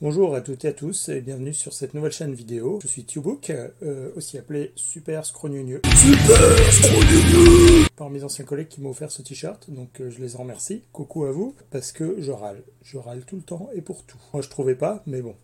Bonjour à toutes et à tous et bienvenue sur cette nouvelle chaîne vidéo. Je suis Tubook, euh, aussi appelé Super Scrogneux. Super Scrogneux Par mes anciens collègues qui m'ont offert ce t-shirt, donc euh, je les en remercie. Coucou à vous, parce que je râle. Je râle tout le temps et pour tout. Moi je trouvais pas, mais bon,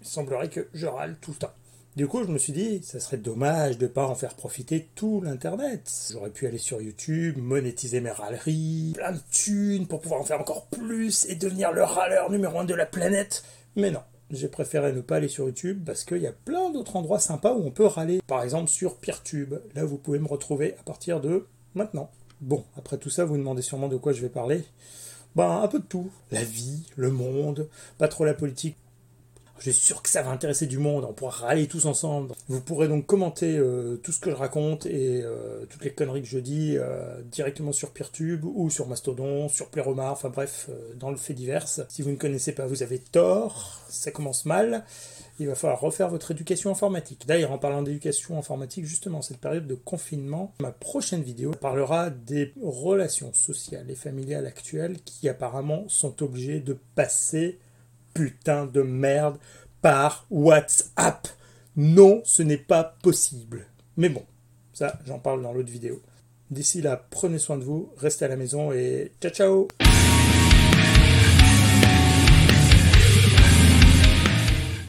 il semblerait que je râle tout le temps. Du coup, je me suis dit, ça serait dommage de ne pas en faire profiter tout l'Internet. J'aurais pu aller sur YouTube, monétiser mes râleries, plein de thunes pour pouvoir en faire encore plus et devenir le râleur numéro un de la planète. Mais non, j'ai préféré ne pas aller sur YouTube parce qu'il y a plein d'autres endroits sympas où on peut râler. Par exemple sur Peertube. Là, vous pouvez me retrouver à partir de maintenant. Bon, après tout ça, vous, demandez sûrement de quoi je vais parler. Ben, un peu de tout. La vie, le monde, pas trop la politique, je suis sûr que ça va intéresser du monde, on pourra râler tous ensemble. Vous pourrez donc commenter euh, tout ce que je raconte et euh, toutes les conneries que je dis euh, directement sur Peertube ou sur Mastodon, sur Playromar, enfin bref, dans le fait divers. Si vous ne connaissez pas, vous avez tort, ça commence mal. Il va falloir refaire votre éducation informatique. D'ailleurs, en parlant d'éducation informatique, justement, cette période de confinement, ma prochaine vidéo parlera des relations sociales et familiales actuelles qui apparemment sont obligées de passer putain de merde par WhatsApp. Non, ce n'est pas possible. Mais bon, ça, j'en parle dans l'autre vidéo. D'ici là, prenez soin de vous, restez à la maison et ciao ciao